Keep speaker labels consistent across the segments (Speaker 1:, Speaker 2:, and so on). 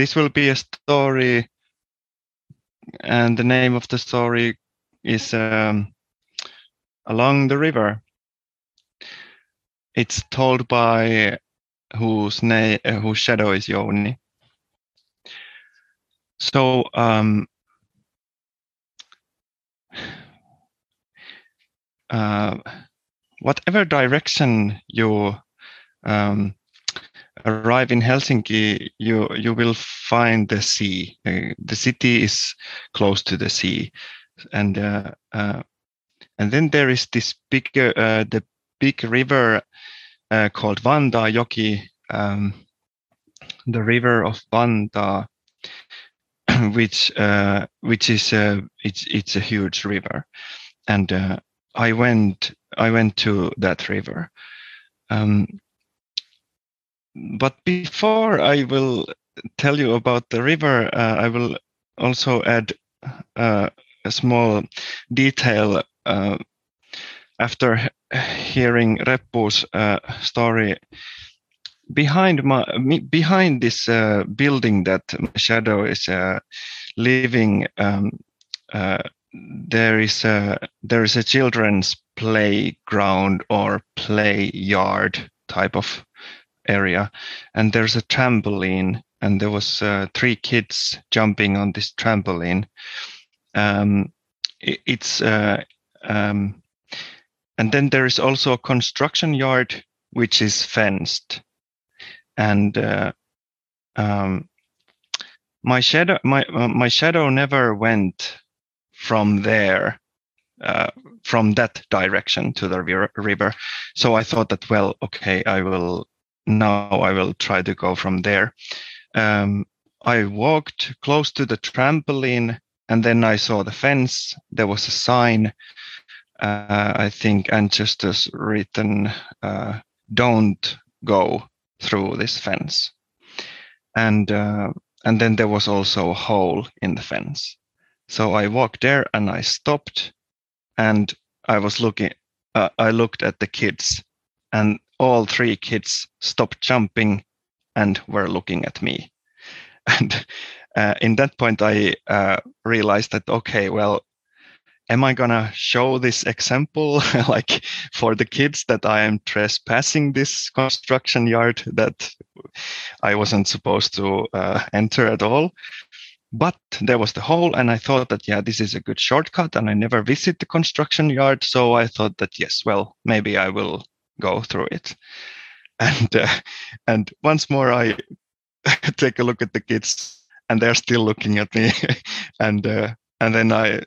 Speaker 1: this will be a story, and the name of the story is um, Along the River. It's told by whose name, uh, whose shadow is Jouni. So um, uh, whatever direction you um, arrive in Helsinki, you you will find the sea. Uh, the city is close to the sea, and uh, uh, and then there is this bigger uh, the big river uh, called Vantaa um, the river of Vanda, which uh, which is a it's it's a huge river, and I went I went to that river. Um, but before I will tell you about the river, uh, I will also add uh, a small detail. Uh, after hearing Reppu's uh, story, behind my behind this uh, building that shadow is uh, living, um, there is a there is a children's playground or play yard type of area and there's a trampoline and there was uh, three kids jumping on this trampoline. Um, it, it's uh, um, and then there is also a construction yard which is fenced. And uh, um, my shadow my uh, my shadow never went from there uh, from that direction to the river. So i thought that well okay i will now I will try to go from there. Um, I walked close to the trampoline and then I saw the fence. There was a sign, uh, I think, and just as written, uh, don't go through this fence. And, uh, and then there was also a hole in the fence. So I walked there and I stopped and I was looking, uh, I looked at the kids and all three kids stopped jumping and were looking at me. And uh, in that point, I uh, realized that, okay, well, am I going to show this example like for the kids that I am trespassing this construction yard that I wasn't supposed to uh, enter at all? But there was the hole, and I thought that, yeah, this is a good shortcut, and I never visit the construction yard. So I thought that, yes, well, maybe I will go through it. And uh, and once more, I take a look at the kids, and they're still looking at me. and uh, and then I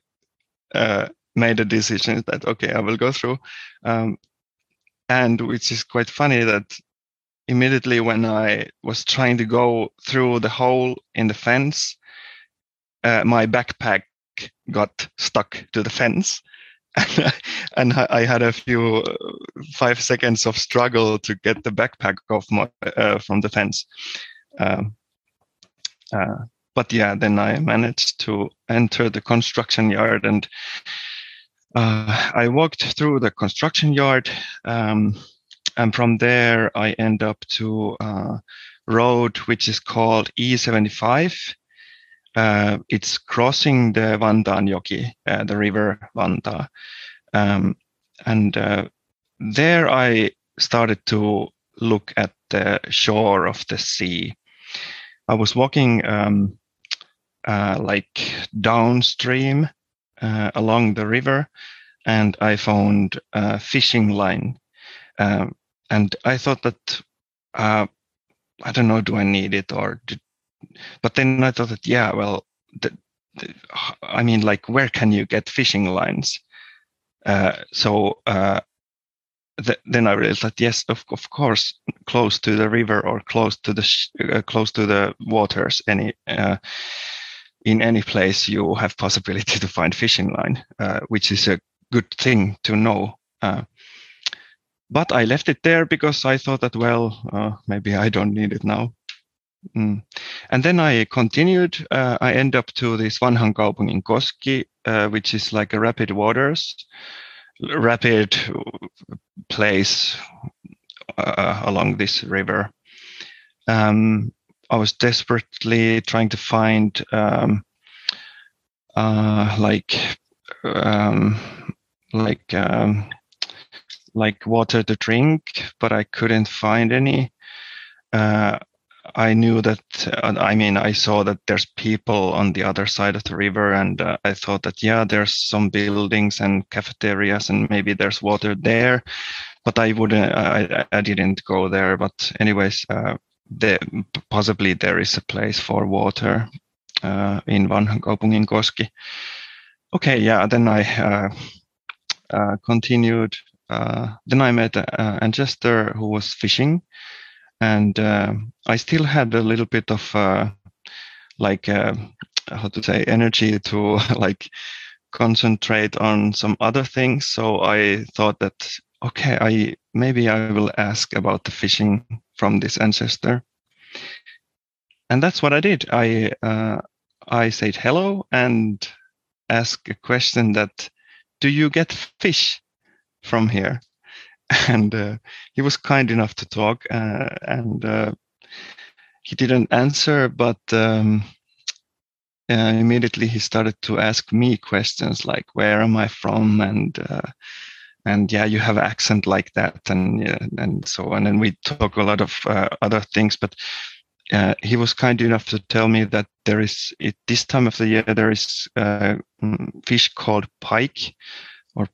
Speaker 1: uh, made a decision that okay, I will go through. Um, and which is quite funny that immediately when I was trying to go through the hole in the fence, uh, my backpack got stuck to the fence and I had a few uh, five seconds of struggle to get the backpack off my, uh, from the fence. Um, uh, but yeah, then I managed to enter the construction yard and uh, I walked through the construction yard. Um, and from there, I end up to uh, road which is called E75 uh, it's crossing the Vantaanjoki, uh, the river Vantaa. Um, and uh, there I started to look at the shore of the sea. I was walking um, uh, like downstream uh, along the river, and I found a fishing line. Um, and I thought that uh, I don't know, do I need it or but then I thought that yeah, well, the, the, I mean, like where can you get fishing lines? Uh, so uh, th- then I realized that yes, of of course, close to the river or close to the sh- uh, close to the waters, any uh, in any place you have possibility to find fishing line, uh, which is a good thing to know. Uh, but I left it there because I thought that well, maybe I don't need it now. Mm. And then I continued. Uh, I end up to this Vanhan Kaupungin Koski, uh, which is like a rapid waters, rapid place uh, along this river. Um, I was desperately trying to find um, uh, like um, like um, like water to drink, but I couldn't find any. Uh, I knew that. Uh, I mean, I saw that there's people on the other side of the river, and uh, I thought that yeah, there's some buildings and cafeterias, and maybe there's water there. But I wouldn't. I, I didn't go there. But anyways, uh, possibly there is a place for water uh, in Vanhan Kaupunginkoski. Okay, yeah. Then I uh, uh, continued. then I met uh, ancestor who was fishing and uh, I still had a little bit of uh, like uh, how to say energy to like concentrate on some other things. So I thought that okay, I maybe I will ask about the fishing from this ancestor, and that's what I did. I uh, I said hello and asked a question that, do you get fish from here? and uh, he was kind enough to talk uh, and uh, he didn't answer but um, uh, immediately he started to ask me questions like where am i from? and uh, and yeah you have accent like that and yeah, and so on. And we talk a lot of uh, other things but he was kind enough to tell me that there is at this time of the year there is mm, fish called pike or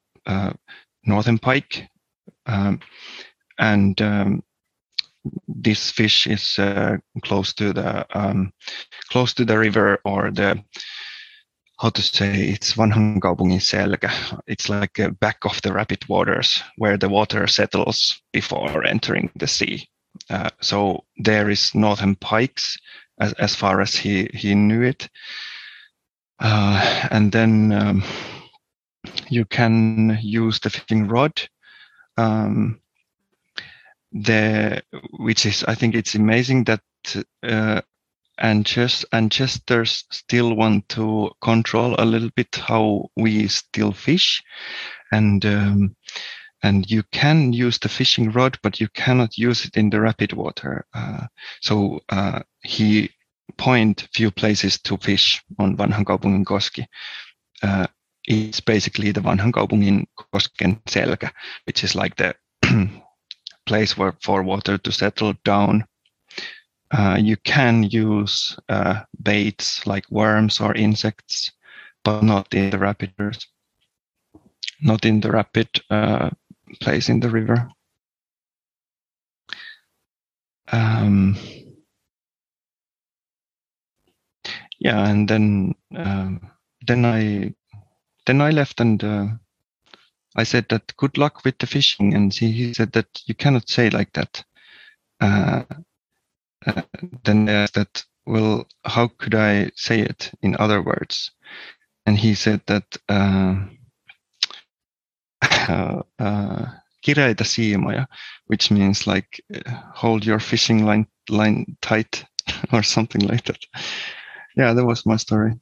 Speaker 1: northern pike um, and um, this fish is uh, close to the um, close to the river or the how to say it's vanhan selkä. It's like back of the rapid waters where the water settles before entering the sea. Uh, so there is northern pikes as, as far as he, he knew it. Uh, and then um, you can use the fishing rod um, the which is I think it's amazing that uh, just ancestors still want to control a little bit how we still fish, and um, and you can use the fishing rod, but you cannot use it in the rapid water. Uh, so uh, he point few places to fish on Vanhan kaupungin koski. Uh, is basically the vanhan kaupungin kosken selkä, which is like the place where for water to settle down. Uh, you can use uh, baits like worms or insects, but not in the rapid not in the rapid uh, place in the river. Um, yeah, and then um, then I then I left and uh, I said that good luck with the fishing, and he, he said that you cannot say like that. Uh, uh, then I asked that, well, how could I say it in other words? And he said that uh, uh, kireitä siimoja, which means like uh, hold your fishing line line tight or something like that. Yeah, that was my story.